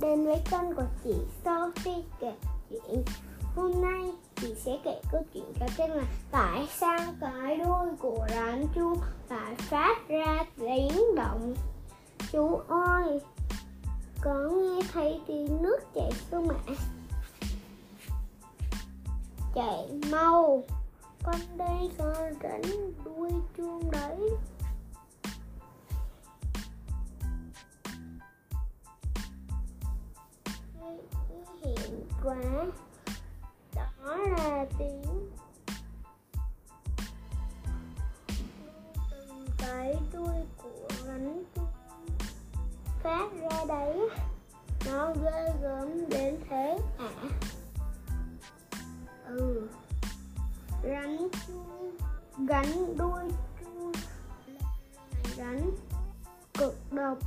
đến với kênh của chị Sophie kể chuyện. Hôm nay chị sẽ kể câu chuyện có tên là Tại sao cái đuôi của rắn chuông lại phát ra tiếng động? Chú ơi, có nghe thấy tiếng nước chảy không ạ? Chạy mau, con đây có rắn đuôi chuông đấy. Quá. Đó là tiếng từng cái đuôi của rắn phát ra đấy. Nó ghê gớm đến thế. À. Ừ. Rắn chuông gắn đuôi chuông rắn cực độc,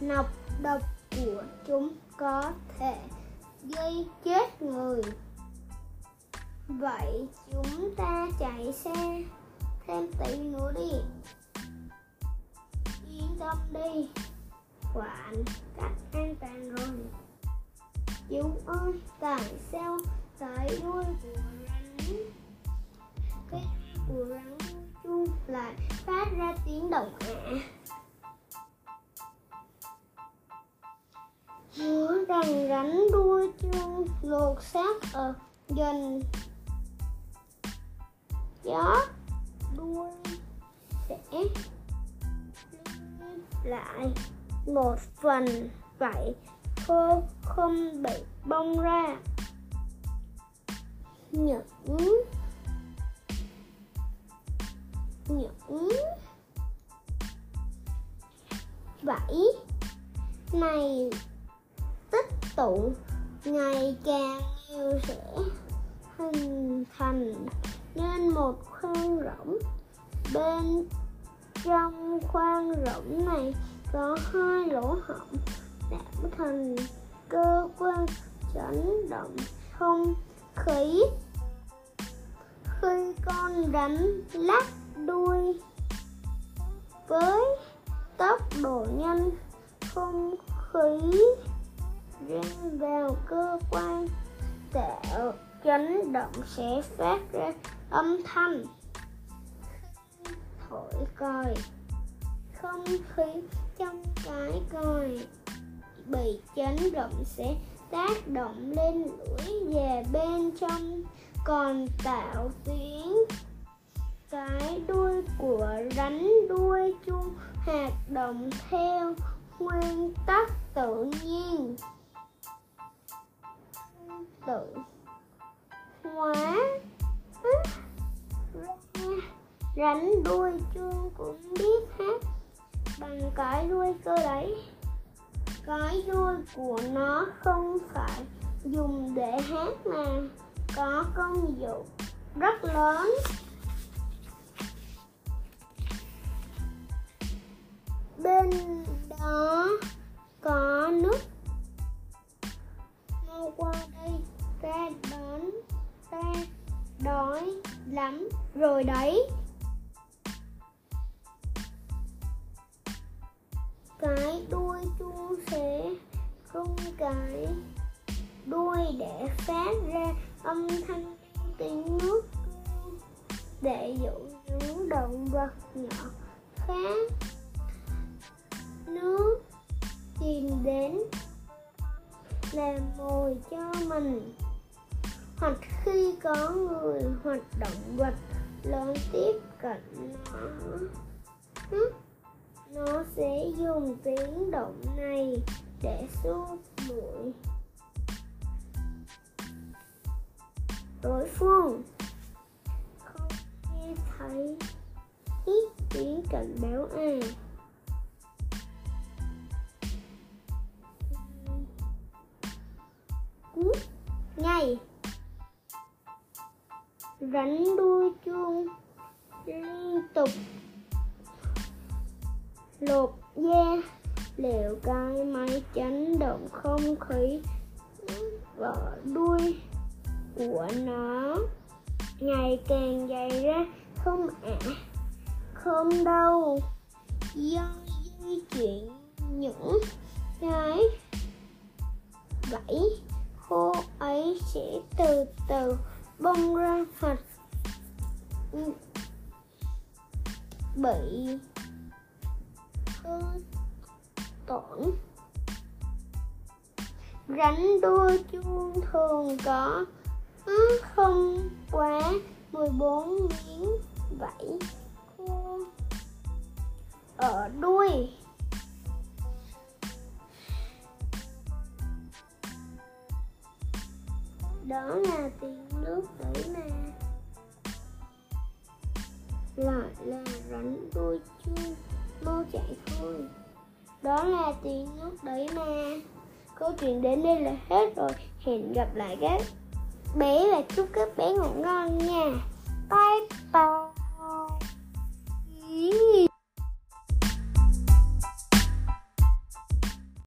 nọc độc của chúng có thể gây chết người. Vậy chúng ta chạy xe thêm tí nữa đi. Yên tâm đi. Quản cách an toàn rồi. Chú ơi, tại sao tới đuôi của rắn? Cái của rắn chu lại phát ra tiếng động ạ à? Rằng rắn đuôi chuông lột xác ở gần gió đuôi sẽ lại một phần vậy khô không bị bong ra những những vảy này tụ. Ngày càng nhiều sẽ hình thành nên một khoang rỗng. Bên trong khoang rỗng này có hai lỗ hổng tạo thành cơ quan chấn động không khí. Khi con rắn lắc đuôi với tốc độ nhanh không khí riêng vào cơ quan tạo chấn động sẽ phát ra âm thanh. Thổi còi. Không khí trong cái còi bị chấn động sẽ tác động lên lưỡi và bên trong, còn tạo tiếng cái đuôi của rắn đuôi chuông hoạt động theo nguyên tắc tự nhiên tự hóa rắn đuôi chuông cũng biết hát bằng cái đuôi cơ đấy. Cái đuôi của nó không phải dùng để hát mà có công dụng rất lớn. Bên đó có nước lắm. Rồi đấy. Cái đuôi chuông sẽ rung cái đuôi để phát ra âm thanh tiếng nước để dụ những động vật nhỏ khác. Nước tìm đến, làm mồi cho mình hoặc khi có người hoặc động vật lớn tiếp cận nó nó sẽ dùng tiếng động này để xua đuổi đối phương. Không nghe thấy ít tiếng cảnh báo à cút ngay rắn đuôi chuông liên tục lột da liệu cái máy chấn động không khí vỡ đuôi của nó ngày càng dày ra, không ạ à? không đâu do di chuyển những cái vẫy khô ấy sẽ từ từ bông ra hoặc bị hư. Tổn. Rắn đuôi chuông thường có. Không quá 14 miếng vảy lại là rắn đôi chuông mau chạy thôi. Đó là tiếng nước đấy mà. Câu chuyện đến đây là hết rồi. Hẹn gặp lại các bé và chúc các bé ngủ ngon nha. Bye bye.